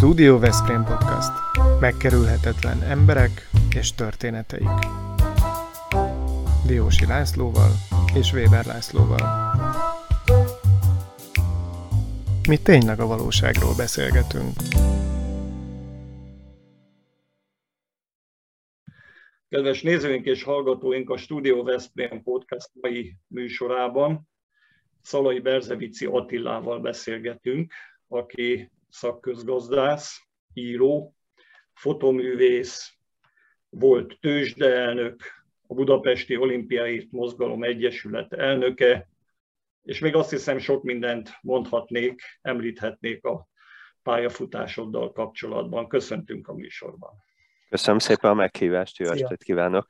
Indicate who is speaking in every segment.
Speaker 1: Studio Veszprém Podcast. Megkerülhetetlen emberek és történeteik. Diósi Lászlóval és Weber Lászlóval. Mi tényleg a valóságról beszélgetünk.
Speaker 2: Kedves nézőink és hallgatóink a Studio Veszprém Podcast mai műsorában Szalai Berzevici Attilával beszélgetünk, aki szakközgazdász, író, fotoművész, volt tőzsdeelnök, a Budapesti Olimpiai Mozgalom Egyesület elnöke, és még azt hiszem sok mindent mondhatnék, említhetnék a pályafutásoddal kapcsolatban. Köszöntünk a műsorban.
Speaker 3: Köszönöm szépen a meghívást, jó estét kívánok!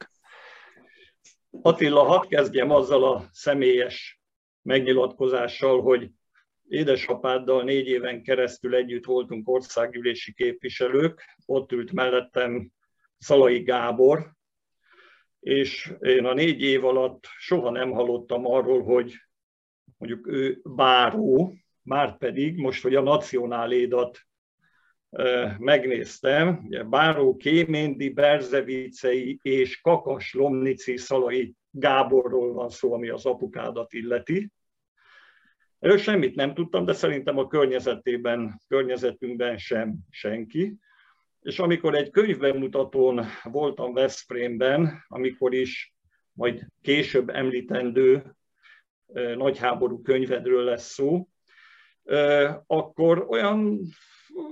Speaker 2: Attila, hadd kezdjem azzal a személyes megnyilatkozással, hogy édesapáddal négy éven keresztül együtt voltunk országgyűlési képviselők, ott ült mellettem Szalai Gábor, és én a négy év alatt soha nem hallottam arról, hogy mondjuk ő báró, már pedig most, hogy a nacionálédat megnéztem, ugye Báró Kéméndi, Berzevicei és Kakas Lomnici Szalai Gáborról van szó, ami az apukádat illeti. Erről semmit nem tudtam, de szerintem a környezetében, környezetünkben sem senki. És amikor egy könyvbemutatón voltam Veszprémben, amikor is majd később említendő nagyháború könyvedről lesz szó, akkor olyan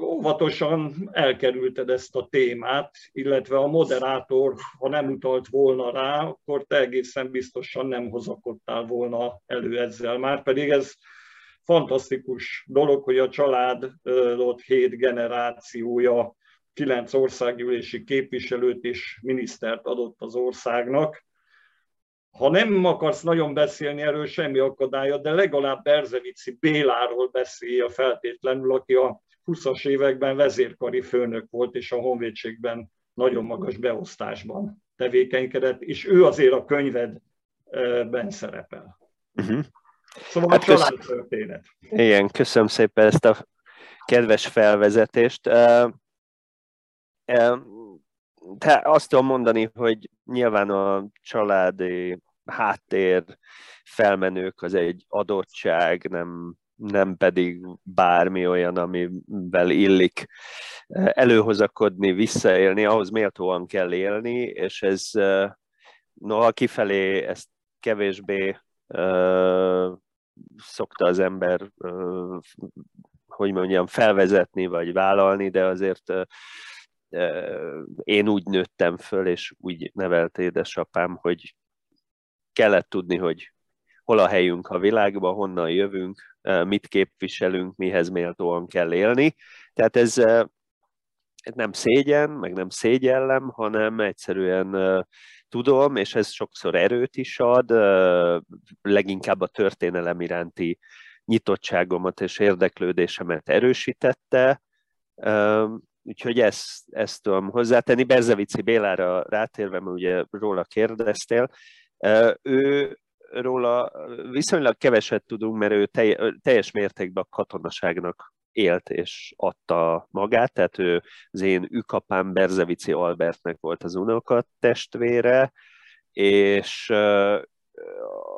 Speaker 2: óvatosan elkerülted ezt a témát, illetve a moderátor, ha nem utalt volna rá, akkor te egészen biztosan nem hozakodtál volna elő ezzel. Már pedig ez fantasztikus dolog, hogy a családot hét generációja kilenc országgyűlési képviselőt és minisztert adott az országnak. Ha nem akarsz nagyon beszélni erről, semmi akadálya, de legalább Berzevici Béláról beszélj a feltétlenül, aki a 20-as években vezérkari főnök volt, és a honvédségben nagyon magas beosztásban tevékenykedett, és ő azért a könyvedben szerepel. Uh-huh. Szóval hát a család történet.
Speaker 3: Igen, köszönöm szépen ezt a kedves felvezetést. Te azt tudom mondani, hogy nyilván a családi háttér felmenők az egy adottság, nem nem pedig bármi olyan, amivel illik előhozakodni, visszaélni, ahhoz méltóan kell élni, és ez, noha kifelé ezt kevésbé szokta az ember, hogy mondjam, felvezetni vagy vállalni, de azért én úgy nőttem föl, és úgy nevelt édesapám, hogy kellett tudni, hogy hol a helyünk a világban, honnan jövünk, mit képviselünk, mihez méltóan kell élni. Tehát ez nem szégyen, meg nem szégyellem, hanem egyszerűen tudom, és ez sokszor erőt is ad, leginkább a történelem iránti nyitottságomat és érdeklődésemet erősítette, úgyhogy ezt, ezt tudom hozzátenni. Berzevici Bélára rátérve, mert ugye róla kérdeztél, ő róla viszonylag keveset tudunk, mert ő teljes mértékben a katonaságnak élt és adta magát, tehát ő az én ükapám Berzevici Albertnek volt az unokat testvére, és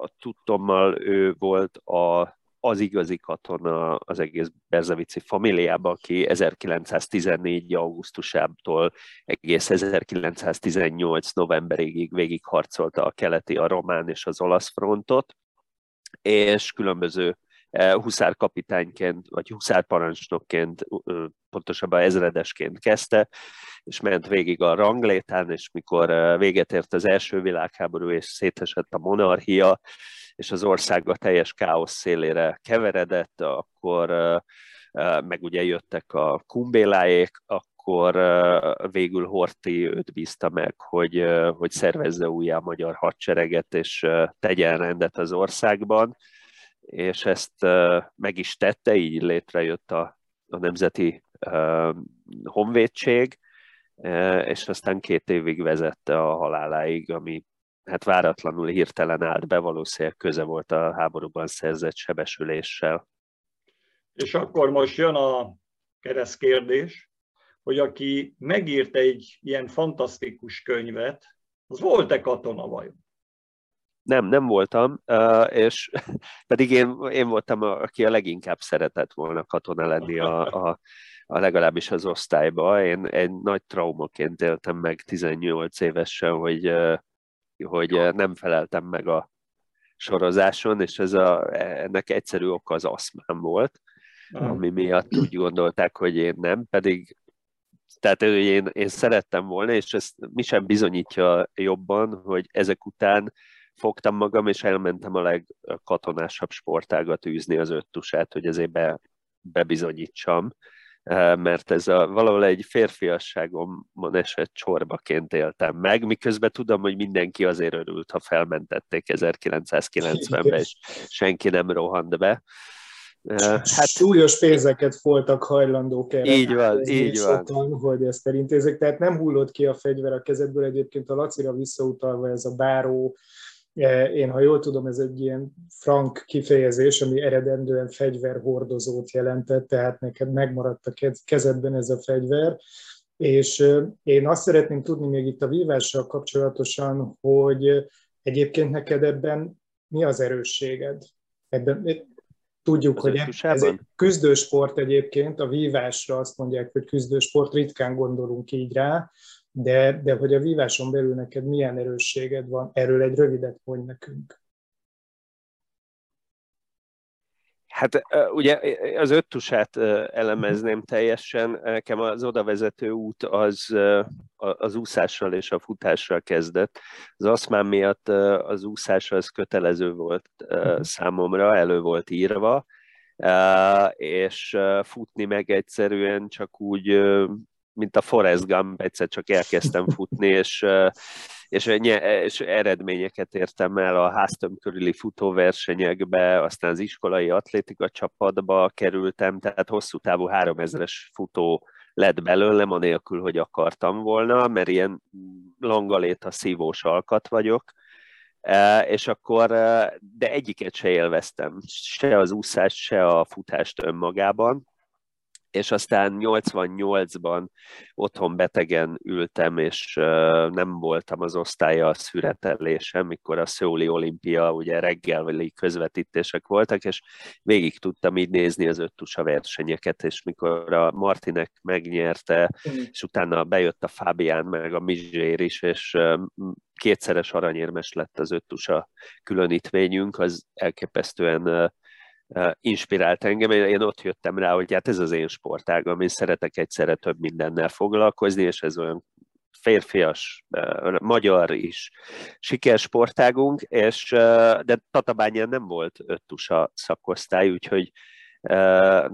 Speaker 3: a tudtommal ő volt a az igazi katona az egész Berzevici familiában, aki 1914. augusztusától egész 1918. novemberig végigharcolta a keleti, a román és az olasz frontot, és különböző eh, huszárkapitányként, vagy huszárparancsnokként, pontosabban ezredesként kezdte, és ment végig a ranglétán, és mikor eh, véget ért az első világháború, és szétesett a monarchia, és az ország a teljes káosz szélére keveredett, akkor meg ugye jöttek a kumbéláék, akkor végül Horti őt bízta meg, hogy, hogy szervezze újjá a magyar hadsereget, és tegyen rendet az országban, és ezt meg is tette, így létrejött a, a Nemzeti Honvédség, és aztán két évig vezette a haláláig, ami hát váratlanul hirtelen állt be, valószínűleg köze volt a háborúban szerzett sebesüléssel.
Speaker 2: És akkor most jön a kereszt kérdés. hogy aki megírt egy ilyen fantasztikus könyvet, az volt-e katona vajon?
Speaker 3: Nem, nem voltam, és pedig én, én voltam, aki a leginkább szeretett volna katona lenni a, a, a legalábbis az osztályba. Én egy nagy traumaként éltem meg 18 évesen, hogy, hogy nem feleltem meg a sorozáson, és ez a, ennek egyszerű oka az aszmám volt, ami miatt úgy gondolták, hogy én nem, pedig tehát én, én szerettem volna, és ezt mi sem bizonyítja jobban, hogy ezek után fogtam magam, és elmentem a legkatonásabb sportágat űzni az öttusát, hogy ezért be, bebizonyítsam, mert ez a, valahol egy férfiasságomon esett csorbaként éltem meg, miközben tudom, hogy mindenki azért örült, ha felmentették 1990-ben, és senki nem rohant be.
Speaker 4: Hát, Súlyos pénzeket voltak hajlandók
Speaker 3: erre. Így van, így sokan, van.
Speaker 4: hogy ezt elintézek. Tehát nem hullott ki a fegyver a kezedből, egyébként a Lacira visszautalva ez a báró, én ha jól tudom, ez egy ilyen frank kifejezés, ami eredendően fegyverhordozót jelentett, tehát neked megmaradt a kezedben ez a fegyver, és én azt szeretném tudni még itt a vívással kapcsolatosan, hogy egyébként neked ebben mi az erősséged? Ebben, Tudjuk, az hogy ez egy küzdősport egyébként, a vívásra azt mondják, hogy küzdősport, ritkán gondolunk így rá, de, de hogy a víváson belül neked milyen erősséged van, erről egy rövidet mondj nekünk.
Speaker 3: Hát ugye az öttusát elemezném teljesen. Nekem az odavezető út az az úszással és a futással kezdett. Az aszmán miatt az úszás az kötelező volt mhm. számomra, elő volt írva, és futni meg egyszerűen csak úgy, mint a Forrest Gump, egyszer csak elkezdtem futni, és és, és eredményeket értem el a háztöm körüli futóversenyekbe, aztán az iskolai atlétika csapatba kerültem, tehát hosszú távú 3000-es futó lett belőlem, anélkül, hogy akartam volna, mert ilyen langaléta szívós alkat vagyok, és akkor, de egyiket se élveztem, se az úszást, se a futást önmagában, és aztán 88-ban otthon betegen ültem, és nem voltam az osztálya a szüretelésem, mikor a Szőli olimpia, ugye reggeli közvetítések voltak, és végig tudtam így nézni az öttusa versenyeket, és mikor a Martinek megnyerte, mm. és utána bejött a Fábián meg a Mizsér is, és kétszeres aranyérmes lett az öttusa különítményünk, az elképesztően inspirált engem. Én ott jöttem rá, hogy hát ez az én sportágam, én szeretek egyszerre több mindennel foglalkozni, és ez olyan férfias, magyar is sikersportágunk, és, de Tatabányán nem öt öttusa szakosztály, úgyhogy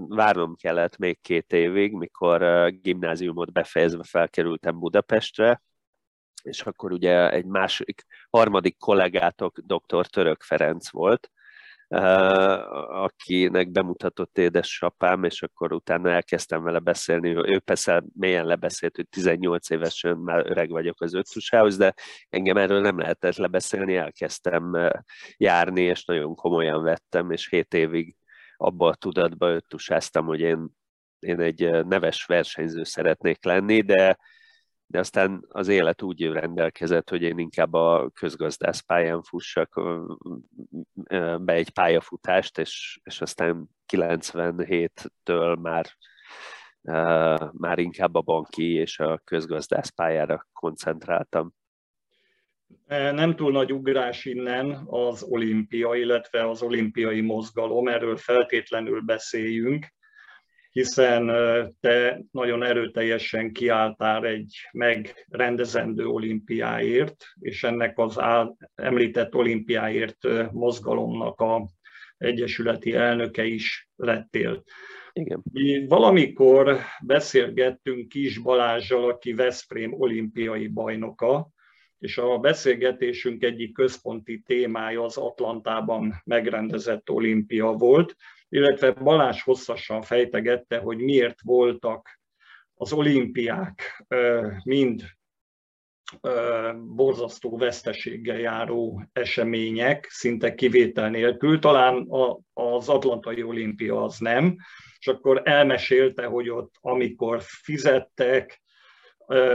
Speaker 3: várnom kellett még két évig, mikor gimnáziumot befejezve felkerültem Budapestre, és akkor ugye egy másik, harmadik kollégátok dr. Török Ferenc volt, akinek bemutatott édesapám, és akkor utána elkezdtem vele beszélni. Ő persze mélyen lebeszélt, hogy 18 évesen már öreg vagyok az öttusához, de engem erről nem lehetett lebeszélni, elkezdtem járni, és nagyon komolyan vettem, és 7 évig abba a tudatba öttusáztam, hogy én, én egy neves versenyző szeretnék lenni, de de aztán az élet úgy rendelkezett, hogy én inkább a közgazdász pályán fussak be egy pályafutást, és, és aztán 97-től már már inkább a banki és a közgazdász pályára koncentráltam.
Speaker 2: Nem túl nagy ugrás innen az olimpia, illetve az olimpiai mozgalom, erről feltétlenül beszéljünk hiszen te nagyon erőteljesen kiálltál egy megrendezendő olimpiáért, és ennek az említett olimpiáért mozgalomnak a egyesületi elnöke is lettél.
Speaker 3: Igen.
Speaker 2: Mi valamikor beszélgettünk Kis Balázsjal, aki Veszprém olimpiai bajnoka, és a beszélgetésünk egyik központi témája az Atlantában megrendezett olimpia volt, illetve Balázs hosszasan fejtegette, hogy miért voltak az olimpiák mind borzasztó veszteséggel járó események, szinte kivétel nélkül. Talán az Atlantai olimpia az nem, és akkor elmesélte, hogy ott amikor fizettek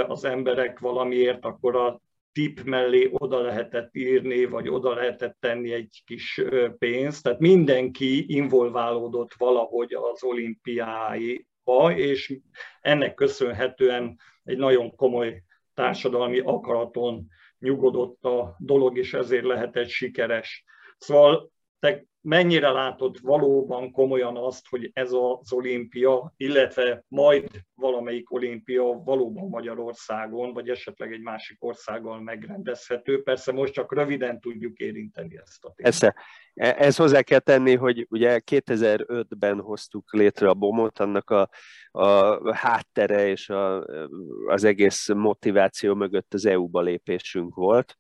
Speaker 2: az emberek valamiért, akkor a tip mellé oda lehetett írni, vagy oda lehetett tenni egy kis pénzt. Tehát mindenki involválódott valahogy az olimpiáiba, és ennek köszönhetően egy nagyon komoly társadalmi akaraton nyugodott a dolog, és ezért lehetett sikeres. Szóval te mennyire látod valóban komolyan azt, hogy ez az olimpia, illetve majd valamelyik olimpia valóban Magyarországon, vagy esetleg egy másik országgal megrendezhető. Persze most csak röviden tudjuk érinteni ezt a témát.
Speaker 3: Persze. E, ez hozzá kell tenni, hogy ugye 2005-ben hoztuk létre a bomot, annak a, a háttere és a, az egész motiváció mögött az EU-ba lépésünk volt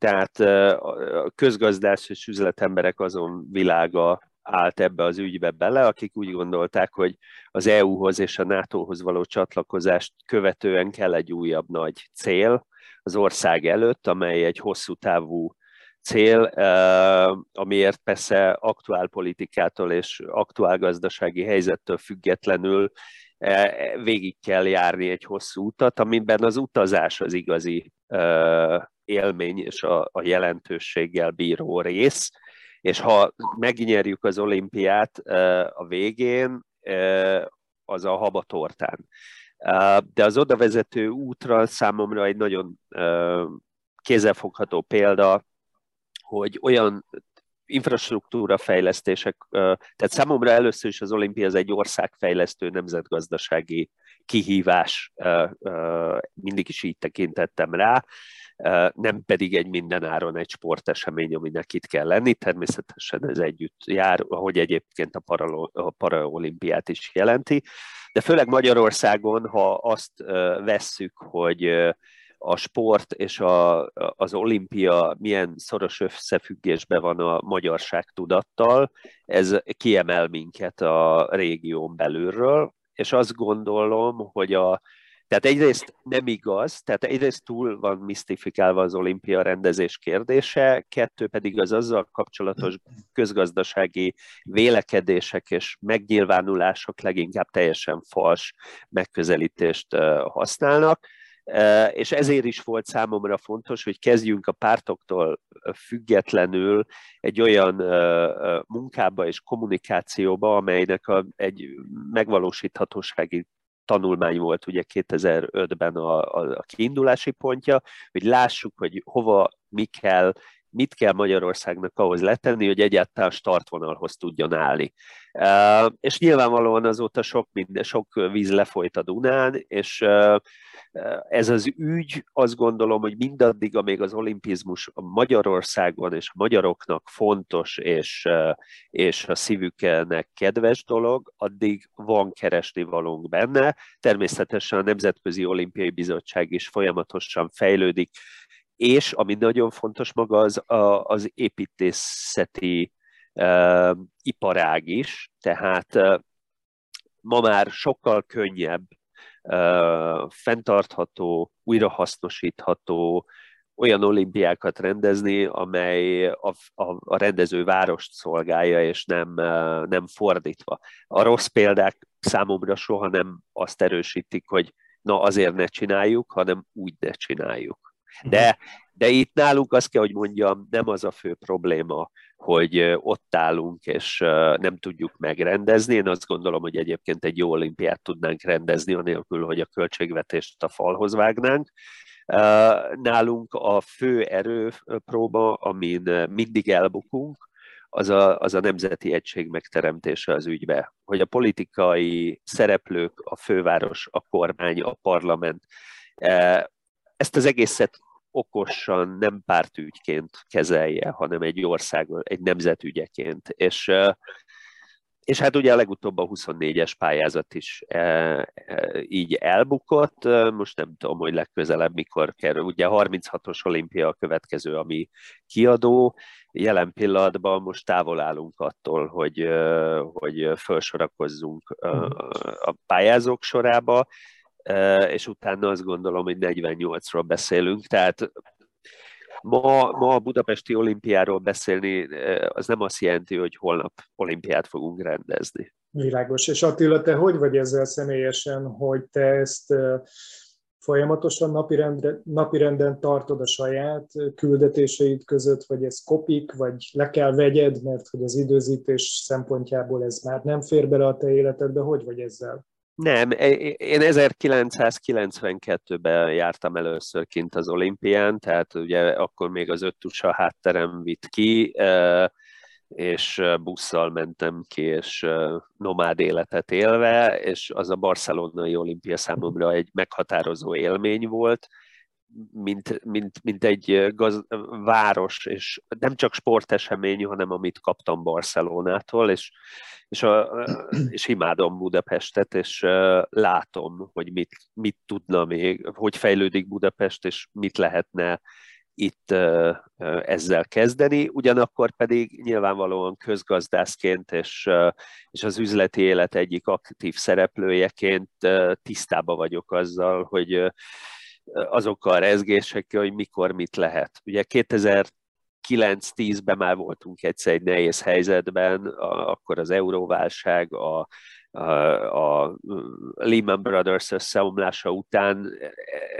Speaker 3: tehát a közgazdász és üzletemberek azon világa állt ebbe az ügybe bele, akik úgy gondolták, hogy az EU-hoz és a NATO-hoz való csatlakozást követően kell egy újabb nagy cél az ország előtt, amely egy hosszú távú cél, amiért persze aktuál politikától és aktuál gazdasági helyzettől függetlenül végig kell járni egy hosszú utat, amiben az utazás az igazi élmény és a, a jelentőséggel bíró rész, és ha megnyerjük az olimpiát a végén, az a habatortán. De az oda vezető útra számomra egy nagyon kézzelfogható példa, hogy olyan infrastruktúra fejlesztések, tehát számomra először is az olimpia az egy országfejlesztő nemzetgazdasági kihívás, mindig is így tekintettem rá, nem pedig egy mindenáron egy sportesemény, aminek itt kell lenni. Természetesen ez együtt jár, ahogy egyébként a, paralo, a paraolimpiát is jelenti. De főleg Magyarországon, ha azt vesszük, hogy a sport és a, az olimpia milyen szoros összefüggésben van a magyarság tudattal, ez kiemel minket a régión belülről, és azt gondolom, hogy a, tehát egyrészt nem igaz, tehát egyrészt túl van misztifikálva az olimpia rendezés kérdése, kettő pedig az azzal kapcsolatos közgazdasági vélekedések és megnyilvánulások leginkább teljesen fals megközelítést használnak, és ezért is volt számomra fontos, hogy kezdjünk a pártoktól függetlenül egy olyan munkába és kommunikációba, amelynek egy megvalósíthatósági tanulmány volt ugye 2005-ben a, a, a kiindulási pontja, hogy lássuk, hogy hova mi kell, mit kell Magyarországnak ahhoz letenni, hogy egyáltalán startvonalhoz tudjon állni. És nyilvánvalóan azóta sok, minden, sok víz lefolyt a Dunán, és ez az ügy, azt gondolom, hogy mindaddig, amíg az olimpizmus Magyarországon és a magyaroknak fontos és, és a szívüknek kedves dolog, addig van keresni valónk benne. Természetesen a Nemzetközi Olimpiai Bizottság is folyamatosan fejlődik, és ami nagyon fontos maga az, az építészeti iparág is, tehát ma már sokkal könnyebb fenntartható, újrahasznosítható, olyan olimpiákat rendezni, amely a, a, a rendező várost szolgálja, és nem, nem fordítva. A rossz példák számomra soha nem azt erősítik, hogy na azért ne csináljuk, hanem úgy ne csináljuk. De, mhm. de itt nálunk azt kell, hogy mondjam, nem az a fő probléma, hogy ott állunk, és nem tudjuk megrendezni. Én azt gondolom, hogy egyébként egy jó olimpiát tudnánk rendezni, anélkül, hogy a költségvetést a falhoz vágnánk. Nálunk a fő erőpróba, amin mindig elbukunk, az a, az a nemzeti egység megteremtése az ügybe. Hogy a politikai szereplők, a főváros, a kormány, a parlament ezt az egészet okosan, nem pártügyként kezelje, hanem egy ország, egy nemzetügyeként. És, és hát ugye a legutóbb a 24-es pályázat is így elbukott, most nem tudom, hogy legközelebb mikor kerül. Ugye 36-os olimpia a következő, ami kiadó, jelen pillanatban most távol állunk attól, hogy, hogy felsorakozzunk a pályázók sorába, és utána azt gondolom, hogy 48-ról beszélünk, tehát ma, ma a budapesti olimpiáról beszélni, az nem azt jelenti, hogy holnap olimpiát fogunk rendezni.
Speaker 4: Világos. És Attila, te hogy vagy ezzel személyesen, hogy te ezt folyamatosan napirendre, napirenden tartod a saját küldetéseid között, vagy ez kopik, vagy le kell vegyed, mert hogy az időzítés szempontjából ez már nem fér bele a te életedbe, hogy vagy ezzel?
Speaker 3: Nem, én 1992-ben jártam először kint az olimpián, tehát ugye akkor még az öttusa hátterem vitt ki, és busszal mentem ki, és nomád életet élve, és az a barcelonai olimpia számomra egy meghatározó élmény volt, mint, mint, mint egy gaz, város, és nem csak sportesemény, hanem amit kaptam Barcelonától, és, és, a, és imádom Budapestet, és látom, hogy mit, mit tudna még, hogy fejlődik Budapest, és mit lehetne itt ezzel kezdeni, ugyanakkor pedig nyilvánvalóan közgazdászként és, és az üzleti élet egyik aktív szereplőjeként tisztába vagyok azzal, hogy azokkal a rezgésekkel, hogy mikor mit lehet. Ugye 2009-10-ben már voltunk egyszer egy nehéz helyzetben, akkor az euróválság, a, a, a Lehman Brothers összeomlása után e,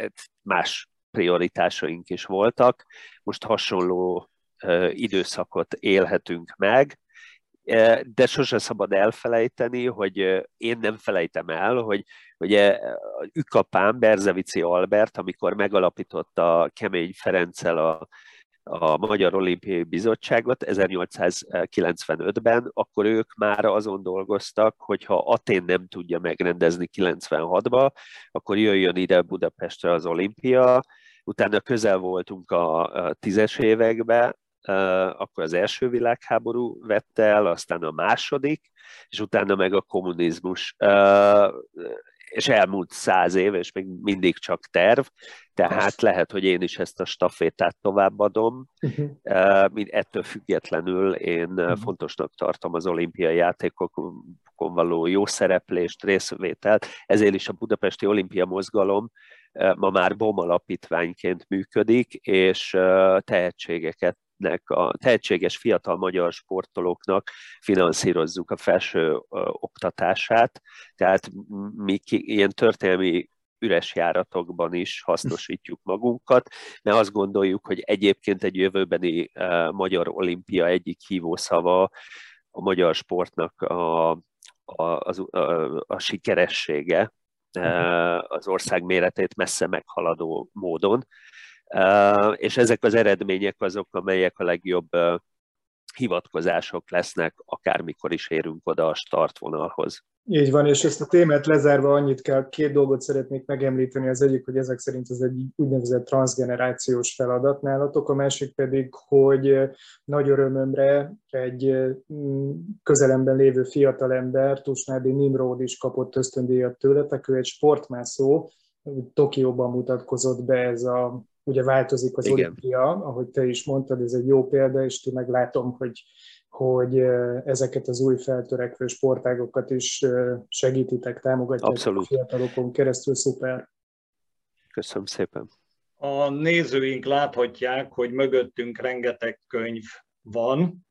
Speaker 3: e, más prioritásaink is voltak. Most hasonló időszakot élhetünk meg, de sose szabad elfelejteni, hogy én nem felejtem el, hogy ugye ükapám, Berzevici Albert, amikor megalapította Kemény Ferenccel a, a Magyar Olimpiai Bizottságot 1895-ben, akkor ők már azon dolgoztak, hogy ha Atén nem tudja megrendezni 96-ba, akkor jöjjön ide Budapestre az olimpia, utána közel voltunk a tízes évekbe, akkor az első világháború vette el, aztán a második, és utána meg a kommunizmus. És elmúlt száz év, és még mindig csak terv, tehát lehet, hogy én is ezt a stafétát továbbadom. Uh-huh. Ettől függetlenül én uh-huh. fontosnak tartom az olimpiai játékokon való jó szereplést, részvételt, ezért is a Budapesti Olimpia Mozgalom ma már BOM alapítványként működik, és tehetségeket a tehetséges fiatal magyar sportolóknak finanszírozzuk a felső oktatását, tehát mi ilyen történelmi üres járatokban is hasznosítjuk magunkat, mert azt gondoljuk, hogy egyébként egy jövőbeni magyar olimpia egyik hívószava a magyar sportnak a, a, a, a, a sikeressége, Mhm. az ország méretét messze meghaladó módon. És ezek az eredmények azok, amelyek a legjobb hivatkozások lesznek, akármikor is érünk oda a startvonalhoz.
Speaker 4: Így van, és ezt a témát lezárva annyit kell, két dolgot szeretnék megemlíteni. Az egyik, hogy ezek szerint ez egy úgynevezett transgenerációs feladat nálatok, a másik pedig, hogy nagy örömömre egy közelemben lévő fiatalember, Tusnádi Nimrod is kapott ösztöndíjat tőletek, ő egy sportmászó, Tokióban mutatkozott be ez a, ugye változik az Igen. olimpia, ahogy te is mondtad, ez egy jó példa, és ti meglátom, hogy hogy ezeket az új feltörekvő sportágokat is segítitek, támogatják Abszolút. a fiatalokon keresztül, szuper.
Speaker 3: Köszönöm szépen.
Speaker 2: A nézőink láthatják, hogy mögöttünk rengeteg könyv van.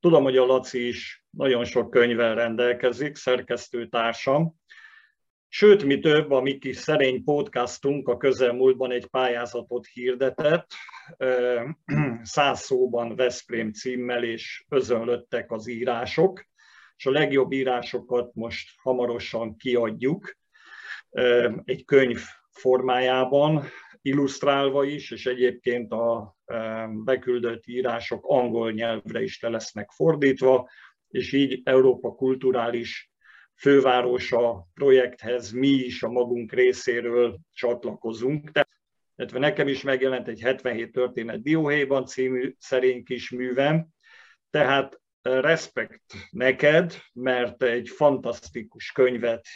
Speaker 2: Tudom, hogy a Laci is nagyon sok könyvvel rendelkezik, szerkesztőtársam. Sőt, mi több, a mi kis szerény podcastunk a közelmúltban egy pályázatot hirdetett, száz szóban Veszprém címmel, és özönlöttek az írások, és a legjobb írásokat most hamarosan kiadjuk egy könyv formájában, illusztrálva is, és egyébként a beküldött írások angol nyelvre is le lesznek fordítva, és így Európa kulturális fővárosa projekthez mi is a magunk részéről csatlakozunk. Tehát nekem is megjelent egy 77 történet Dióhéjban című szerény kis művem, tehát eh, respekt neked, mert egy fantasztikus könyvet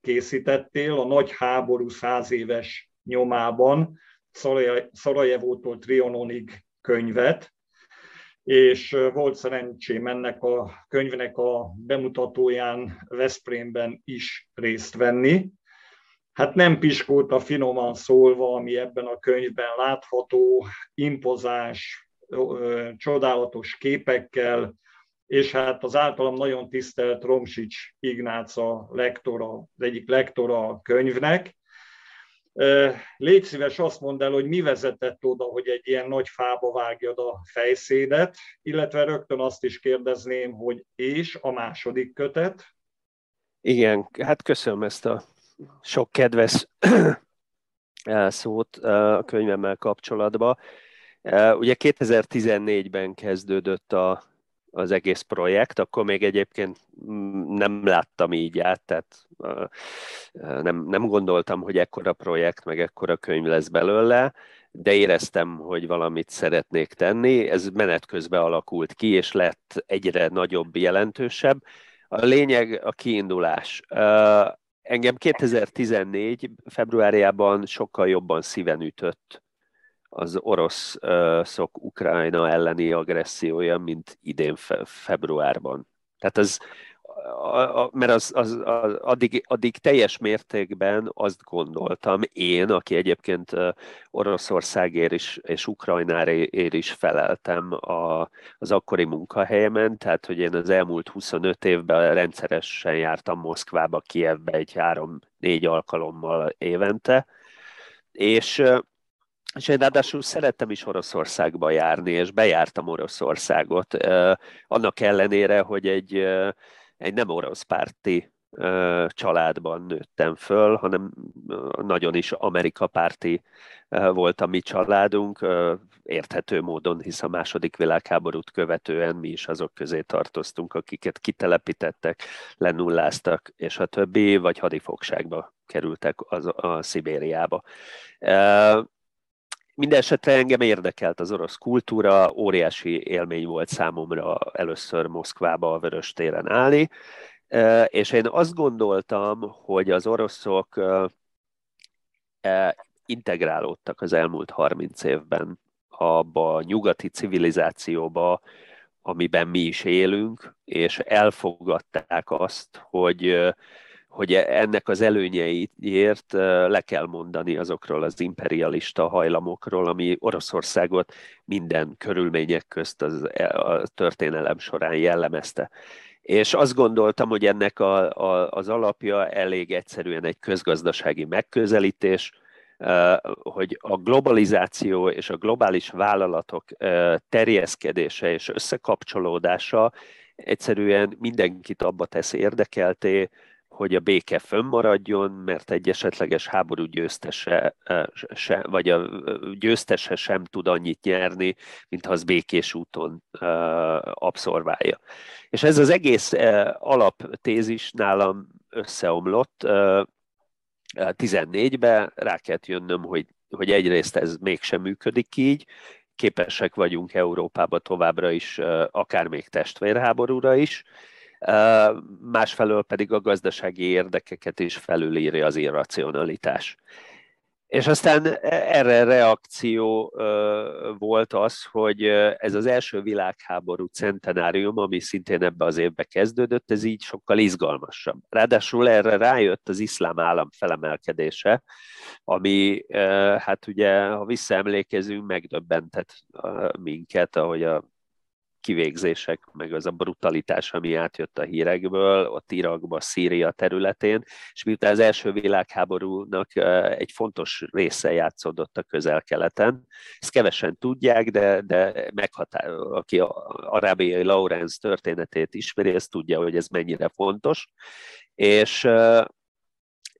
Speaker 2: készítettél a nagy háború száz éves nyomában, Szarajevótól Trianonig könyvet, és volt szerencsém ennek a könyvnek a bemutatóján Veszprémben is részt venni. Hát nem piskóta finoman szólva, ami ebben a könyvben látható, impozás, csodálatos képekkel, és hát az általam nagyon tisztelt Romsics Ignác a lektora, az egyik lektora a könyvnek. Légy szíves azt mondd el, hogy mi vezetett oda, hogy egy ilyen nagy fába vágjad a fejszédet, illetve rögtön azt is kérdezném, hogy és a második kötet?
Speaker 3: Igen, hát köszönöm ezt a sok kedves szót a könyvemmel kapcsolatban. Ugye 2014-ben kezdődött a, az egész projekt, akkor még egyébként nem láttam így át, tehát nem, nem gondoltam, hogy ekkora projekt, meg ekkora könyv lesz belőle, de éreztem, hogy valamit szeretnék tenni. Ez menet közben alakult ki, és lett egyre nagyobb, jelentősebb. A lényeg a kiindulás. Engem 2014. februárjában sokkal jobban szíven ütött az oroszok Ukrajna elleni agressziója, mint idén fe, februárban. Tehát az, a, a, mert az, az, az, addig, addig teljes mértékben azt gondoltam én, aki egyébként Oroszországért is, és Ukrajnáért is feleltem a, az akkori munkahelyemen, tehát hogy én az elmúlt 25 évben rendszeresen jártam Moszkvába, Kievbe egy három-négy alkalommal évente, és és én ráadásul szerettem is Oroszországba járni, és bejártam Oroszországot, annak ellenére, hogy egy, egy nem orosz párti családban nőttem föl, hanem nagyon is Amerika párti volt a mi családunk, érthető módon, hisz a második világháborút követően mi is azok közé tartoztunk, akiket kitelepítettek, lenulláztak, és a többi, vagy hadifogságba kerültek az, a Szibériába. Mindenesetre engem érdekelt az orosz kultúra, óriási élmény volt számomra először Moszkvába a Vörös téren állni, és én azt gondoltam, hogy az oroszok integrálódtak az elmúlt 30 évben abba a nyugati civilizációba, amiben mi is élünk, és elfogadták azt, hogy hogy ennek az előnyeiért le kell mondani azokról az imperialista hajlamokról, ami Oroszországot minden körülmények közt az, e, a történelem során jellemezte. És azt gondoltam, hogy ennek a, a, az alapja elég egyszerűen egy közgazdasági megközelítés, hogy a globalizáció és a globális vállalatok terjeszkedése és összekapcsolódása egyszerűen mindenkit abba tesz érdekelté, hogy a béke fönnmaradjon, mert egy esetleges háború győztese, se, vagy a győztese sem tud annyit nyerni, mint ha az békés úton abszorválja. És ez az egész alaptézis nálam összeomlott 14-ben, rá kellett jönnöm, hogy, hogy egyrészt ez mégsem működik így, képesek vagyunk Európába továbbra is, akár még testvérháborúra is, másfelől pedig a gazdasági érdekeket is felülírja az irracionalitás. És aztán erre reakció volt az, hogy ez az első világháború centenárium, ami szintén ebbe az évbe kezdődött, ez így sokkal izgalmasabb. Ráadásul erre rájött az iszlám állam felemelkedése, ami hát ugye, ha visszaemlékezünk, megdöbbentett minket, ahogy a kivégzések, meg az a brutalitás, ami átjött a hírekből, ott Irakba, Szíria területén, és miután az első világháborúnak egy fontos része játszódott a közel-keleten, ezt kevesen tudják, de, de meghatár, aki a arábiai Lawrence történetét ismeri, ez tudja, hogy ez mennyire fontos, és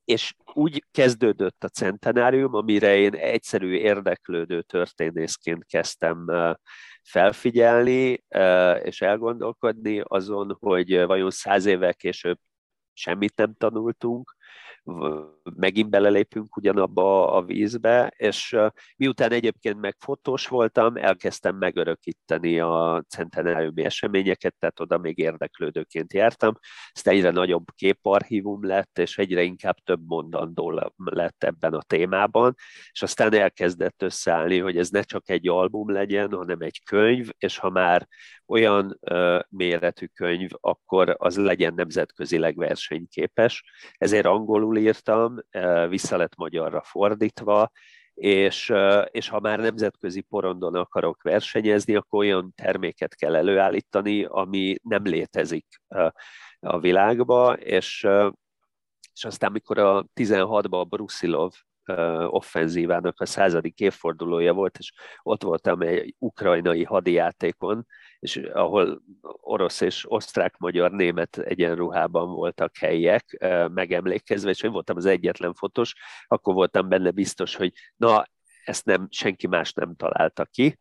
Speaker 3: és úgy kezdődött a centenárium, amire én egyszerű érdeklődő történészként kezdtem felfigyelni és elgondolkodni azon, hogy vajon száz évvel később semmit nem tanultunk, megint belelépünk ugyanabba a vízbe, és miután egyébként meg fotós voltam, elkezdtem megörökíteni a centenáriumi eseményeket, tehát oda még érdeklődőként jártam. Ezt egyre nagyobb képarchívum lett, és egyre inkább több mondandó lett ebben a témában, és aztán elkezdett összeállni, hogy ez ne csak egy album legyen, hanem egy könyv, és ha már olyan uh, méretű könyv, akkor az legyen nemzetközileg versenyképes. Ezért angolul írtam, uh, vissza lett magyarra fordítva, és, és ha már nemzetközi porondon akarok versenyezni, akkor olyan terméket kell előállítani, ami nem létezik a világba, és, és aztán, mikor a 16-ban a Brusilov offenzívának a századik évfordulója volt, és ott voltam egy ukrajnai hadijátékon, és ahol orosz és osztrák-magyar német egyenruhában voltak helyiek megemlékezve, és én voltam az egyetlen fotós, akkor voltam benne biztos, hogy na, ezt nem, senki más nem találta ki,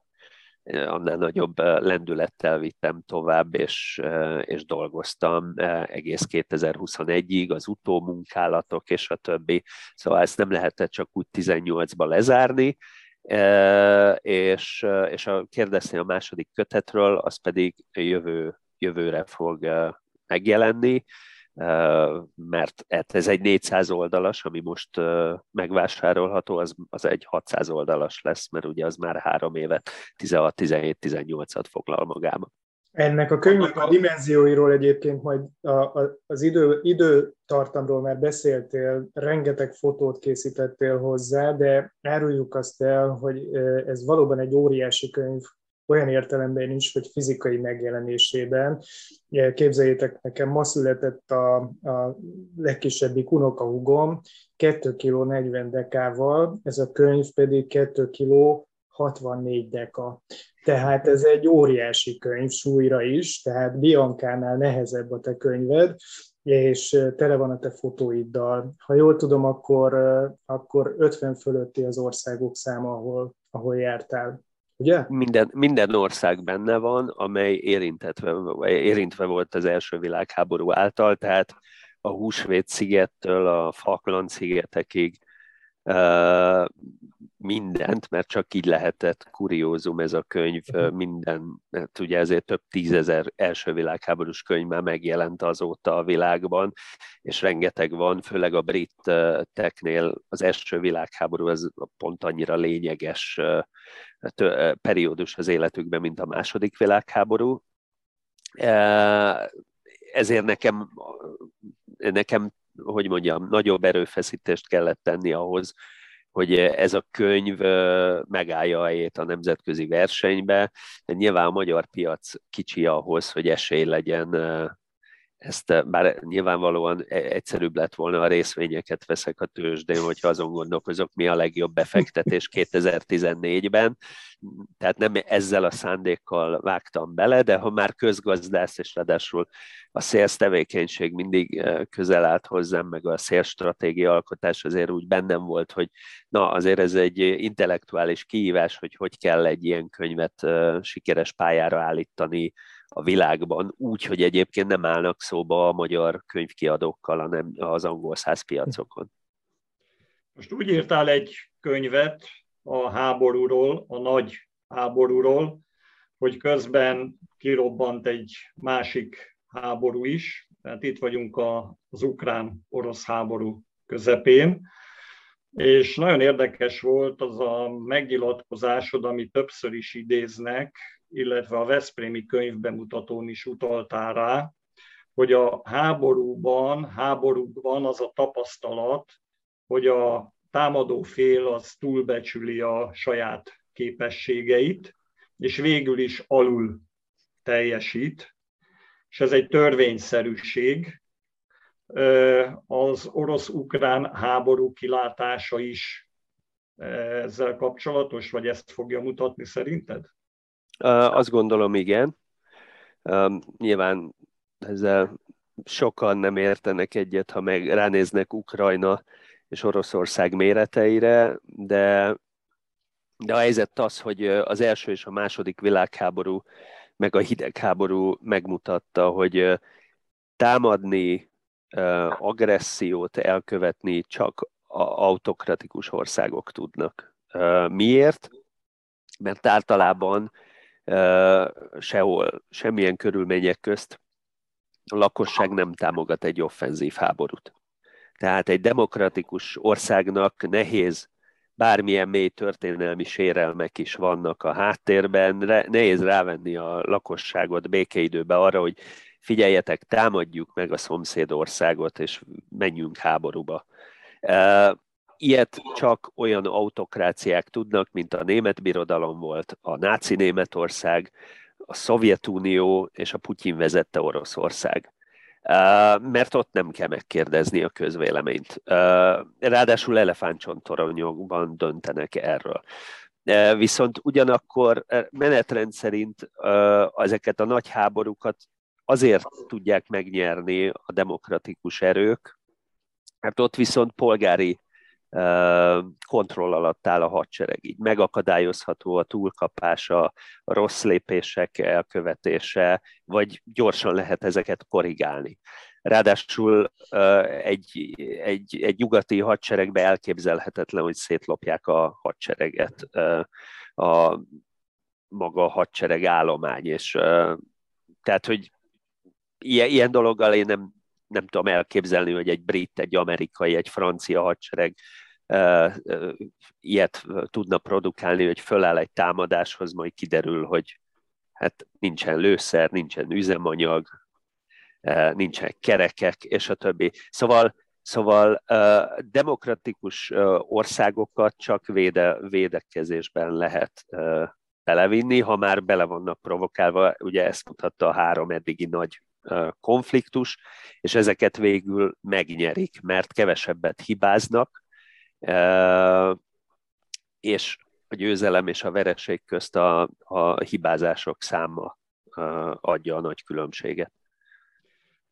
Speaker 3: annál nagyobb lendülettel vittem tovább, és, és dolgoztam egész 2021-ig, az utómunkálatok és a többi. Szóval ezt nem lehetett csak úgy 18-ba lezárni, és, és a, kérdezni a második kötetről, az pedig jövő, jövőre fog megjelenni, mert hát ez egy 400 oldalas, ami most megvásárolható, az, az egy 600 oldalas lesz, mert ugye az már három évet, 16-17-18-at foglal magába.
Speaker 4: Ennek a könyvnek a dimenzióiról egyébként majd a, a, az idő, időtartamról már beszéltél, rengeteg fotót készítettél hozzá, de áruljuk azt el, hogy ez valóban egy óriási könyv, olyan értelemben is, hogy fizikai megjelenésében. Képzeljétek, nekem ma született a, a legkisebbik unokahugom, 2 kg 40 dekával, ez a könyv pedig 2 kg 64 deka. Tehát ez egy óriási könyv súlyra is, tehát Biancánál nehezebb a te könyved, és tele van a te fotóiddal. Ha jól tudom, akkor, akkor 50 fölötti az országok száma, ahol, ahol jártál. Ugye?
Speaker 3: Minden, minden ország benne van, amely érintetve, érintve volt az első világháború által, tehát a Húsvét szigettől a Falkland szigetekig mindent, mert csak így lehetett kuriózum ez a könyv, mhm. minden, hát ugye ezért több tízezer első világháborús könyv már megjelent azóta a világban, és rengeteg van, főleg a brit teknél az első világháború az pont annyira lényeges periódus az életükben, mint a második világháború. Ezért nekem, nekem hogy mondjam, nagyobb erőfeszítést kellett tenni ahhoz, hogy ez a könyv megállja a helyét a nemzetközi versenybe. Nyilván a magyar piac kicsi ahhoz, hogy esély legyen ezt eh, bár nyilvánvalóan e, egyszerűbb lett volna, a részvényeket veszek a tőzsdén, hogyha azon gondolkozok, mi a legjobb befektetés 2014-ben. Tehát nem ezzel a szándékkal vágtam bele, de ha már közgazdász, és ráadásul a sales tevékenység mindig eh, közel állt hozzám, meg a sales stratégia alkotás azért úgy bennem volt, hogy na azért ez egy intellektuális kihívás, hogy hogy kell egy ilyen könyvet eh, sikeres pályára állítani, a világban, úgy, hogy egyébként nem állnak szóba a magyar könyvkiadókkal, hanem az angol száz piacokon.
Speaker 2: Most úgy írtál egy könyvet a háborúról, a nagy háborúról, hogy közben kirobbant egy másik háború is, tehát itt vagyunk az ukrán-orosz háború közepén, és nagyon érdekes volt az a megnyilatkozásod, ami többször is idéznek, illetve a Veszprémi könyvbemutatón is utaltál rá, hogy a háborúban, háborúban az a tapasztalat, hogy a támadó fél az túlbecsüli a saját képességeit, és végül is alul teljesít, és ez egy törvényszerűség. Az orosz-ukrán háború kilátása is ezzel kapcsolatos, vagy ezt fogja mutatni szerinted?
Speaker 3: Azt gondolom, igen. Nyilván ezzel sokan nem értenek egyet, ha meg ránéznek Ukrajna és Oroszország méreteire, de, de a helyzet az, hogy az első és a második világháború, meg a hidegháború megmutatta, hogy támadni, agressziót elkövetni csak autokratikus országok tudnak. Miért? Mert általában sehol, semmilyen körülmények közt a lakosság nem támogat egy offenzív háborút. Tehát egy demokratikus országnak nehéz, bármilyen mély történelmi sérelmek is vannak a háttérben, nehéz rávenni a lakosságot békeidőbe arra, hogy figyeljetek, támadjuk meg a szomszéd országot, és menjünk háborúba. Ilyet csak olyan autokráciák tudnak, mint a német birodalom volt, a náci Németország, a Szovjetunió és a Putyin vezette Oroszország. Mert ott nem kell megkérdezni a közvéleményt. Ráadásul elefántcsontoronyokban döntenek erről. Viszont ugyanakkor menetrend szerint ezeket a nagy háborúkat azért tudják megnyerni a demokratikus erők, mert ott viszont polgári kontroll alatt áll a hadsereg. Így megakadályozható a túlkapása, a rossz lépések elkövetése, vagy gyorsan lehet ezeket korrigálni. Ráadásul egy, egy, egy nyugati hadseregbe elképzelhetetlen, hogy szétlopják a hadsereget, a maga a hadsereg állomány, és tehát, hogy ilyen, ilyen dologgal én nem, nem tudom elképzelni, hogy egy brit, egy amerikai, egy francia hadsereg ilyet tudna produkálni, hogy föláll egy támadáshoz, majd kiderül, hogy hát nincsen lőszer, nincsen üzemanyag, nincsen kerekek, és a többi. Szóval, szóval demokratikus országokat csak véde, védekezésben lehet belevinni, ha már bele vannak provokálva, ugye ezt mutatta a három eddigi nagy konfliktus, és ezeket végül megnyerik, mert kevesebbet hibáznak, és a győzelem és a vereség közt a, a hibázások száma adja a nagy különbséget.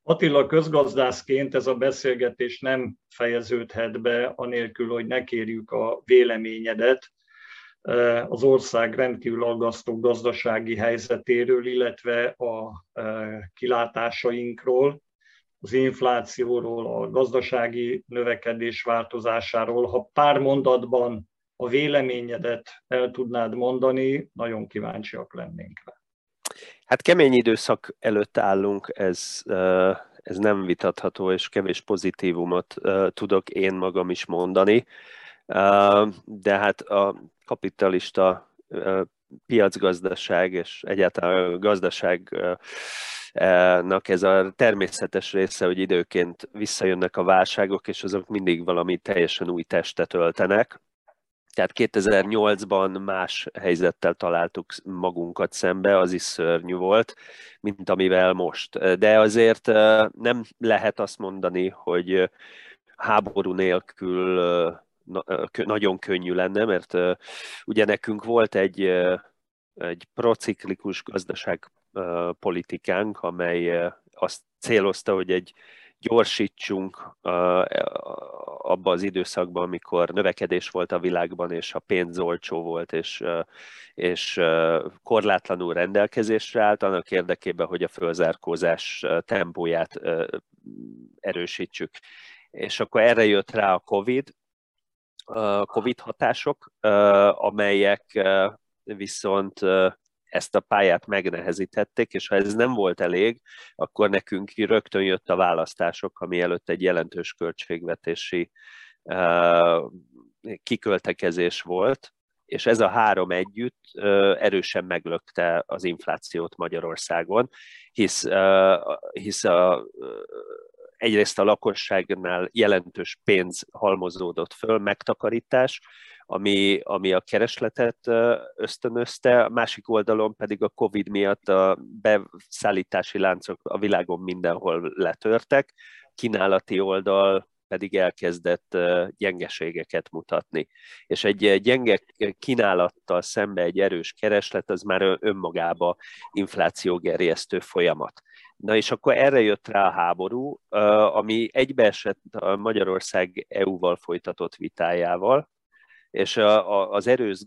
Speaker 2: Attila, közgazdászként ez a beszélgetés nem fejeződhet be, anélkül, hogy ne kérjük a véleményedet az ország rendkívül aggasztó gazdasági helyzetéről, illetve a kilátásainkról, az inflációról, a gazdasági növekedés változásáról. Ha pár mondatban a véleményedet el tudnád mondani, nagyon kíváncsiak lennénk rá.
Speaker 3: Hát kemény időszak előtt állunk, ez, ez nem vitatható, és kevés pozitívumot tudok én magam is mondani. De hát a kapitalista piacgazdaság és egyáltalán gazdaságnak ez a természetes része, hogy időként visszajönnek a válságok, és azok mindig valami teljesen új testet öltenek. Tehát 2008-ban más helyzettel találtuk magunkat szembe, az is szörnyű volt, mint amivel most. De azért nem lehet azt mondani, hogy háború nélkül nagyon könnyű lenne, mert ugye nekünk volt egy, egy prociklikus gazdaságpolitikánk, amely azt célozta, hogy egy gyorsítsunk abba az időszakban, amikor növekedés volt a világban, és a pénz olcsó volt, és, és korlátlanul rendelkezésre állt, annak érdekében, hogy a fölzárkózás tempóját erősítsük. És akkor erre jött rá a Covid, COVID hatások, amelyek viszont ezt a pályát megnehezítették, és ha ez nem volt elég, akkor nekünk rögtön jött a választások, ami előtt egy jelentős költségvetési kiköltekezés volt, és ez a három együtt erősen meglökte az inflációt Magyarországon, hisz, hisz a, egyrészt a lakosságnál jelentős pénz halmozódott föl, megtakarítás, ami, ami a keresletet ösztönözte, a másik oldalon pedig a Covid miatt a beszállítási láncok a világon mindenhol letörtek, kínálati oldal pedig elkezdett gyengeségeket mutatni. És egy gyenge kínálattal szembe egy erős kereslet, az már önmagába inflációgerjesztő folyamat. Na és akkor erre jött rá a háború, ami egybeesett a Magyarország EU-val folytatott vitájával, és az erős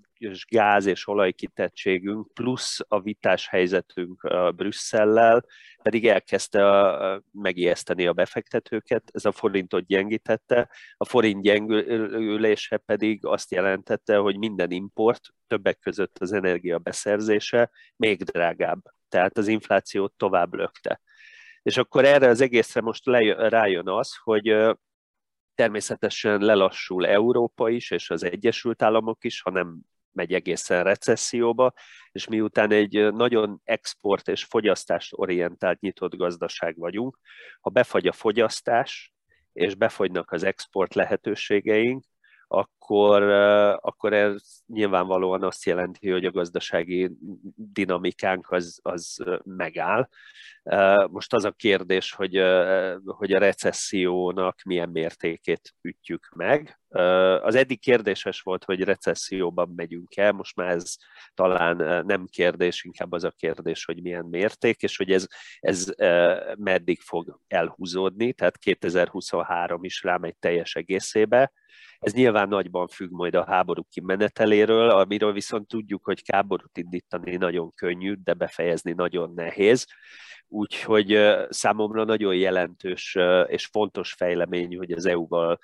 Speaker 3: gáz és olajkitettségünk plusz a vitás helyzetünk Brüsszellel pedig elkezdte a, megijeszteni a befektetőket, ez a forintot gyengítette, a forint gyengülése pedig azt jelentette, hogy minden import, többek között az energia beszerzése még drágább, tehát az inflációt tovább lökte. És akkor erre az egészre most rájön az, hogy természetesen lelassul Európa is, és az Egyesült Államok is, ha nem megy egészen recesszióba, és miután egy nagyon export és fogyasztást orientált nyitott gazdaság vagyunk, ha befagy a fogyasztás, és befogynak az export lehetőségeink, akkor, akkor ez nyilvánvalóan azt jelenti, hogy a gazdasági dinamikánk az, az megáll. Most az a kérdés, hogy, hogy a recessziónak milyen mértékét ütjük meg. Az eddig kérdéses volt, hogy recesszióban megyünk el, most már ez talán nem kérdés, inkább az a kérdés, hogy milyen mérték, és hogy ez, ez meddig fog elhúzódni, tehát 2023 is rám egy teljes egészébe. Ez nyilván nagyban függ majd a háború kimeneteléről, amiről viszont tudjuk, hogy háborút indítani nagyon könnyű, de befejezni nagyon nehéz. Úgyhogy számomra nagyon jelentős és fontos fejlemény, hogy az EU-val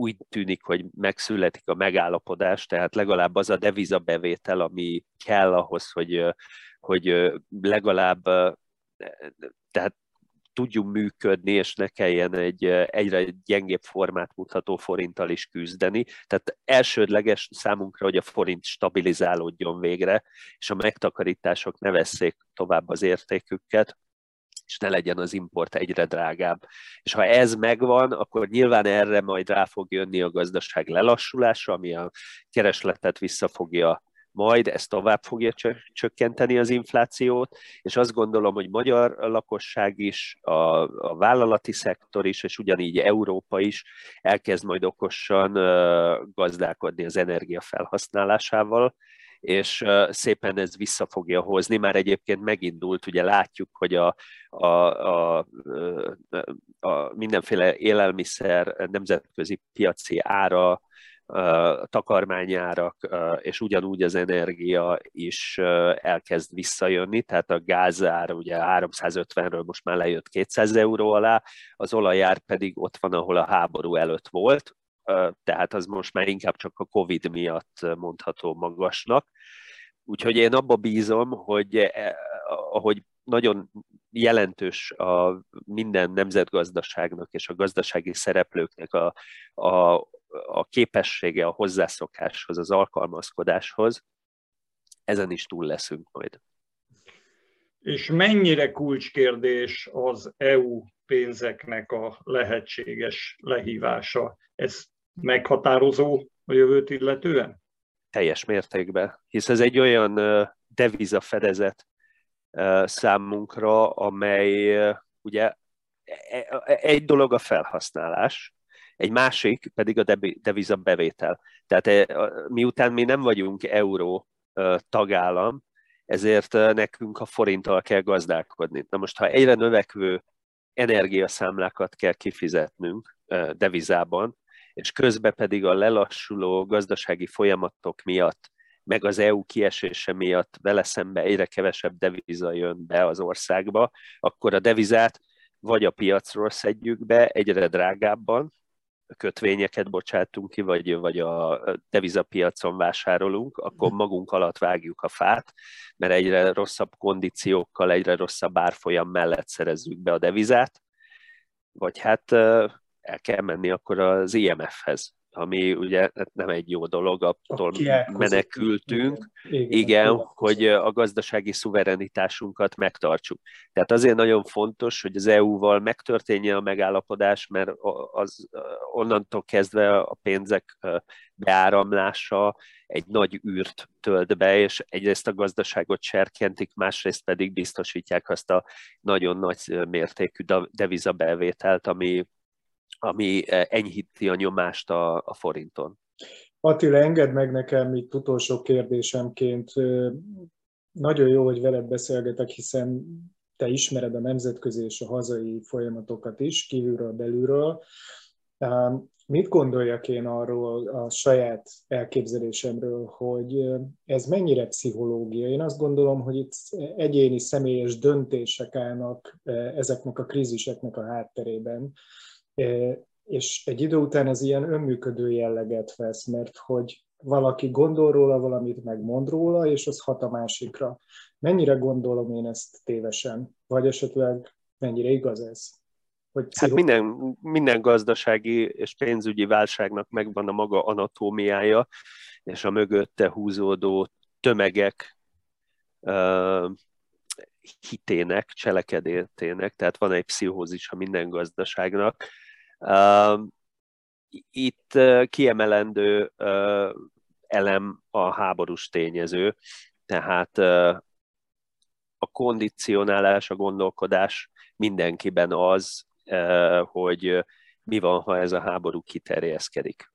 Speaker 3: úgy tűnik, hogy megszületik a megállapodás, tehát legalább az a devizabevétel, ami kell ahhoz, hogy, hogy legalább tehát tudjunk működni, és ne kelljen egy egyre gyengébb formát mutató forinttal is küzdeni. Tehát elsődleges számunkra, hogy a forint stabilizálódjon végre, és a megtakarítások ne vesszék tovább az értéküket, és ne legyen az import egyre drágább. És ha ez megvan, akkor nyilván erre majd rá fog jönni a gazdaság lelassulása, ami a keresletet vissza fogja majd ez tovább fogja csökkenteni az inflációt, és azt gondolom, hogy magyar lakosság is, a, a vállalati szektor is, és ugyanígy Európa is elkezd majd okosan gazdálkodni az energia felhasználásával, és szépen ez vissza fogja hozni. Már egyébként megindult, ugye látjuk, hogy a, a, a, a mindenféle élelmiszer nemzetközi piaci ára takarmányárak, és ugyanúgy az energia is elkezd visszajönni, tehát a gázár ugye 350-ről most már lejött 200 euró alá, az olajár pedig ott van, ahol a háború előtt volt, tehát az most már inkább csak a Covid miatt mondható magasnak. Úgyhogy én abba bízom, hogy e, ahogy nagyon jelentős a minden nemzetgazdaságnak és a gazdasági szereplőknek a, a, a képessége a hozzászokáshoz, az alkalmazkodáshoz, ezen is túl leszünk majd.
Speaker 2: És mennyire kulcskérdés az EU pénzeknek a lehetséges lehívása? Ez meghatározó a jövőt illetően?
Speaker 3: Teljes mértékben, hisz ez egy olyan deviza fedezet számunkra, amely ugye e, e, egy dolog a felhasználás, egy másik pedig a deviza bevétel. Tehát miután mi nem vagyunk euró tagállam, ezért nekünk a forinttal kell gazdálkodni. Na most, ha egyre növekvő energiaszámlákat kell kifizetnünk devizában, és közben pedig a lelassuló gazdasági folyamatok miatt, meg az EU kiesése miatt vele szembe egyre kevesebb deviza jön be az országba, akkor a devizát vagy a piacról szedjük be egyre drágábban, kötvényeket bocsátunk ki, vagy, vagy a devizapiacon vásárolunk, akkor magunk alatt vágjuk a fát, mert egyre rosszabb kondíciókkal, egyre rosszabb árfolyam mellett szerezzük be a devizát, vagy hát el kell menni akkor az IMF-hez, ami ugye nem egy jó dolog, attól menekültünk, igen, hogy a gazdasági szuverenitásunkat megtartsuk. Tehát azért nagyon fontos, hogy az EU-val megtörténje a megállapodás, mert az onnantól kezdve a pénzek beáramlása egy nagy űrt tölt be, és egyrészt a gazdaságot serkentik, másrészt pedig biztosítják azt a nagyon nagy mértékű devizabevételt, ami ami eh, enyhíti a nyomást a, a forinton.
Speaker 4: Attila, engedd meg nekem itt utolsó kérdésemként. Nagyon jó, hogy veled beszélgetek, hiszen te ismered a nemzetközi és a hazai folyamatokat is, kívülről, belülről. Mit gondoljak én arról a saját elképzelésemről, hogy ez mennyire pszichológia? Én azt gondolom, hogy itt egyéni személyes döntések állnak ezeknek a kríziseknek a hátterében és egy idő után ez ilyen önműködő jelleget vesz, mert hogy valaki gondol róla valamit, meg mond róla, és az hat a másikra. Mennyire gondolom én ezt tévesen? Vagy esetleg mennyire igaz ez?
Speaker 3: Hogy hát minden, minden gazdasági és pénzügyi válságnak megvan a maga anatómiája, és a mögötte húzódó tömegek uh, hitének, cselekedétének, tehát van egy pszichózis a minden gazdaságnak, itt kiemelendő elem a háborús tényező, tehát a kondicionálás, a gondolkodás mindenkiben az, hogy mi van, ha ez a háború kiterjeszkedik.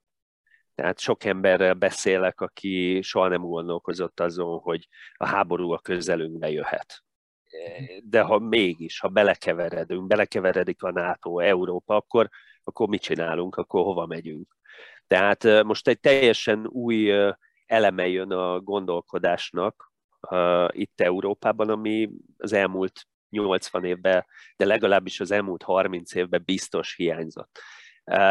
Speaker 3: Tehát sok emberrel beszélek, aki soha nem gondolkozott azon, hogy a háború a közelünkbe jöhet. De ha mégis, ha belekeveredünk, belekeveredik a NATO, Európa, akkor, akkor mit csinálunk, akkor hova megyünk? Tehát most egy teljesen új eleme jön a gondolkodásnak itt Európában, ami az elmúlt 80 évben, de legalábbis az elmúlt 30 évben biztos hiányzott.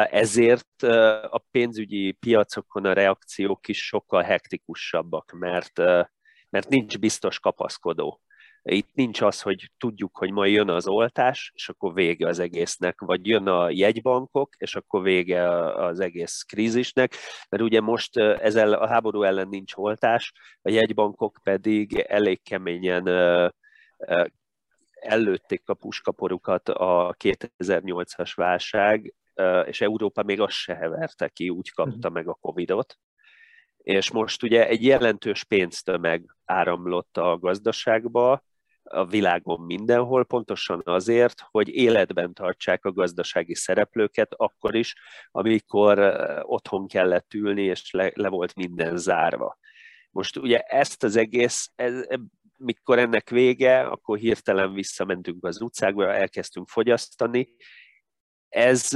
Speaker 3: Ezért a pénzügyi piacokon a reakciók is sokkal hektikusabbak, mert, mert nincs biztos kapaszkodó. Itt nincs az, hogy tudjuk, hogy majd jön az oltás, és akkor vége az egésznek, vagy jön a jegybankok, és akkor vége az egész krízisnek, mert ugye most ezzel a háború ellen nincs oltás, a jegybankok pedig elég keményen előtték a puskaporukat a 2008-as válság, és Európa még azt se heverte ki, úgy kapta mhm. meg a Covid-ot. És most ugye egy jelentős pénztömeg áramlott a gazdaságba, a világon mindenhol, pontosan azért, hogy életben tartsák a gazdasági szereplőket akkor is, amikor otthon kellett ülni, és le, le volt minden zárva. Most ugye ezt az egész, ez, mikor ennek vége, akkor hirtelen visszamentünk az utcákba, elkezdtünk fogyasztani. Ez,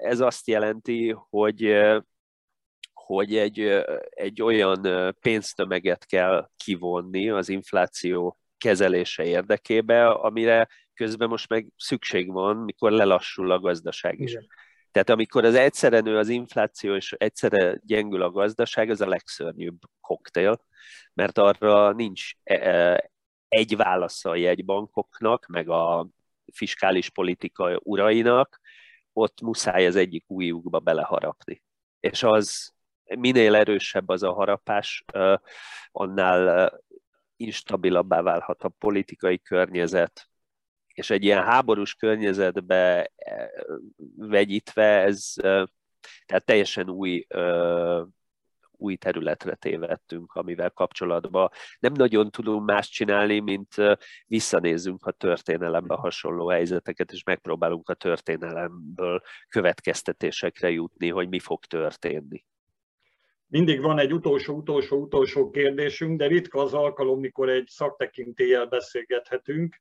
Speaker 3: ez azt jelenti, hogy hogy egy, egy olyan pénztömeget kell kivonni az infláció kezelése érdekébe, amire közben most meg szükség van, mikor lelassul a gazdaság is. Igen. Tehát amikor az egyszerre nő az infláció, és egyszerre gyengül a gazdaság, ez a legszörnyűbb koktél, mert arra nincs e, e, egy válasza a jegybankoknak, meg a fiskális politika urainak, ott muszáj az egyik újukba beleharapni. És az minél erősebb az a harapás, annál instabilabbá válhat a politikai környezet, és egy ilyen háborús környezetbe vegyítve ez tehát teljesen új új területre tévedtünk, amivel kapcsolatban nem nagyon tudunk más csinálni, mint visszanézzünk a történelembe hasonló helyzeteket, és megpróbálunk a történelemből következtetésekre jutni, hogy mi fog történni.
Speaker 2: Mindig van egy utolsó, utolsó, utolsó kérdésünk, de ritka az alkalom, mikor egy szaktekintéllyel beszélgethetünk.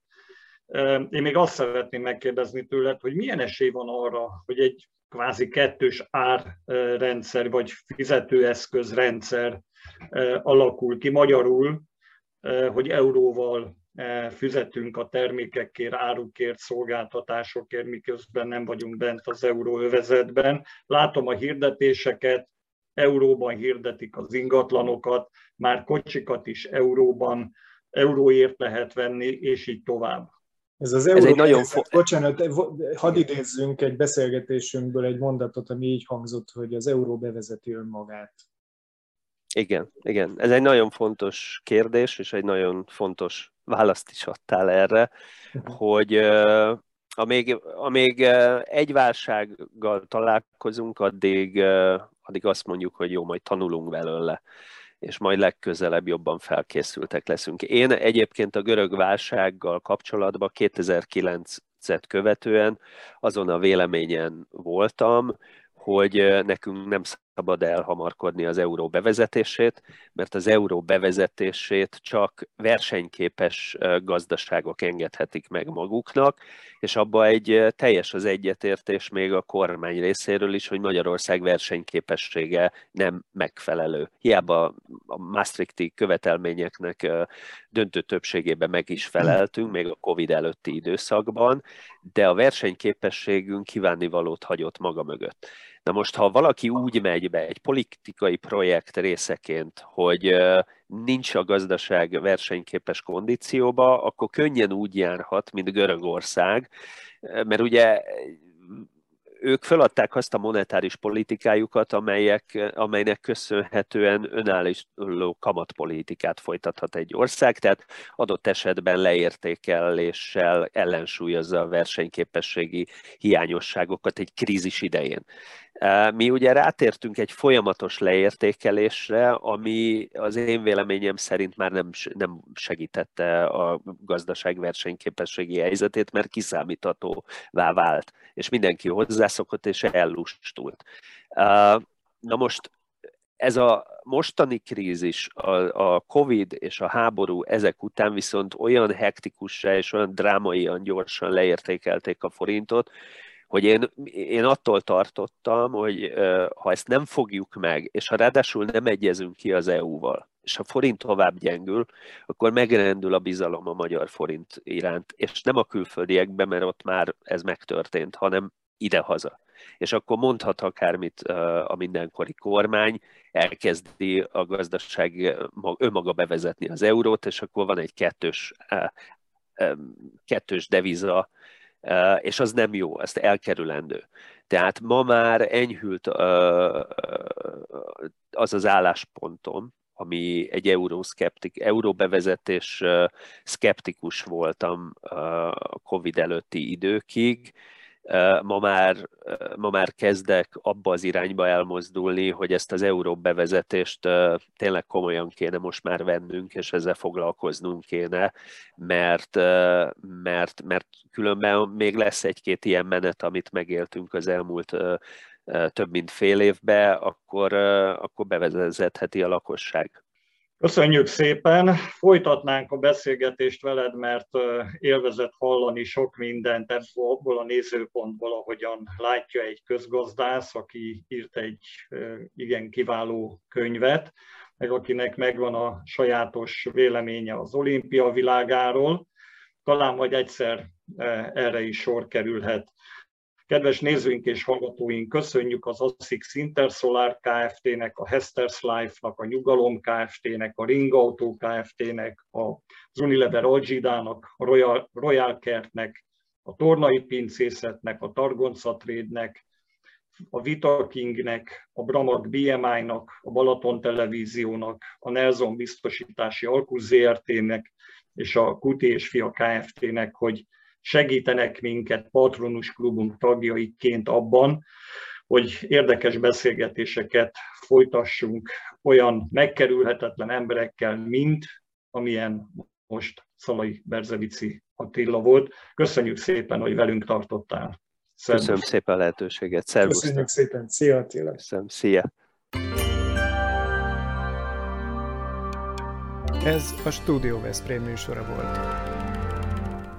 Speaker 2: Én még azt szeretném megkérdezni tőled, hogy milyen esély van arra, hogy egy kvázi kettős árrendszer vagy fizetőeszközrendszer alakul ki magyarul, hogy euróval fizetünk a termékekért, árukért, szolgáltatásokért, miközben nem vagyunk bent az euróövezetben. Látom a hirdetéseket, euróban hirdetik az ingatlanokat, már kocsikat is euróban, euróért lehet venni, és így tovább.
Speaker 4: Ez az Ez egy nagyon fo- bocsánat, hadd idézzünk egy beszélgetésünkből egy mondatot, ami így hangzott, hogy az euró bevezeti önmagát.
Speaker 3: Igen, igen. Ez egy nagyon fontos kérdés, és egy nagyon fontos választ is adtál erre, hogy amíg, amíg egy válsággal találkozunk, addig, addig azt mondjuk, hogy jó, majd tanulunk belőle és majd legközelebb jobban felkészültek leszünk. Én egyébként a görög válsággal kapcsolatban 2009-et követően azon a véleményen voltam, hogy nekünk nem szabad elhamarkodni az euró bevezetését, mert az euró bevezetését csak versenyképes gazdaságok engedhetik meg maguknak, és abba egy teljes az egyetértés még a kormány részéről is, hogy Magyarország versenyképessége nem megfelelő. Hiába a Maastrichti követelményeknek döntő többségében meg is feleltünk, még a Covid előtti időszakban, de a versenyképességünk kívánivalót hagyott maga mögött. Na most, ha valaki úgy megy be egy politikai projekt részeként, hogy nincs a gazdaság versenyképes kondícióba, akkor könnyen úgy járhat, mint Görögország, mert ugye ők feladták azt a monetáris politikájukat, amelyek, amelynek köszönhetően önálló kamatpolitikát folytathat egy ország, tehát adott esetben leértékeléssel ellensúlyozza a versenyképességi hiányosságokat egy krízis idején. Mi ugye rátértünk egy folyamatos leértékelésre, ami az én véleményem szerint már nem, nem segítette a gazdaság versenyképességi helyzetét, mert kiszámíthatóvá vált, és mindenki hozzászokott és ellustult. Na most ez a mostani krízis, a, a Covid és a háború ezek után viszont olyan hektikussá és olyan drámaian gyorsan leértékelték a forintot, hogy én, én attól tartottam, hogy ha ezt nem fogjuk meg, és ha ráadásul nem egyezünk ki az EU-val, és a forint tovább gyengül, akkor megrendül a bizalom a magyar forint iránt, és nem a külföldiekben, mert ott már ez megtörtént, hanem idehaza. És akkor mondhat akármit a mindenkori kormány, elkezdi a gazdaság önmaga bevezetni az eurót, és akkor van egy kettős, kettős deviza és az nem jó, ezt elkerülendő. Tehát ma már enyhült az az álláspontom, ami egy euroszkeptik, euróbevezetés szkeptikus voltam a Covid előtti időkig, ma már, ma már kezdek abba az irányba elmozdulni, hogy ezt az euró bevezetést tényleg komolyan kéne most már vennünk, és ezzel foglalkoznunk kéne, mert, mert, mert különben még lesz egy-két ilyen menet, amit megéltünk az elmúlt több mint fél évbe, akkor, akkor bevezetheti a lakosság.
Speaker 2: Köszönjük szépen! Folytatnánk a beszélgetést veled, mert élvezett hallani sok mindent ebből a nézőpontból, ahogyan látja egy közgazdász, aki írt egy igen kiváló könyvet, meg akinek megvan a sajátos véleménye az olimpia világáról. Talán majd egyszer erre is sor kerülhet. Kedves nézőink és hallgatóink, köszönjük az ASICS Intersolar Kft-nek, a Hester's Life-nak, a Nyugalom Kft-nek, a Ring Auto Kft-nek, az Unilever Algidának, a Royal, Royal Kertnek, a Tornai Pincészetnek, a Targonca Trade-nek, a Vita Kingnek, a Bramag BMI-nak, a Balaton Televíziónak, a Nelson Biztosítási Alkusz ZRT-nek és a Kuti és Fia Kft-nek, hogy segítenek minket Patronus Klubunk tagjaiként abban, hogy érdekes beszélgetéseket folytassunk olyan megkerülhetetlen emberekkel, mint amilyen most Szalai Berzevici Attila volt. Köszönjük szépen, hogy velünk tartottál.
Speaker 3: Szervusz. Köszönöm szépen a lehetőséget. Szervusz.
Speaker 4: Köszönjük szépen. Szia Attila.
Speaker 3: Köszönöm. Szia.
Speaker 1: Ez a Studio Veszprém műsora volt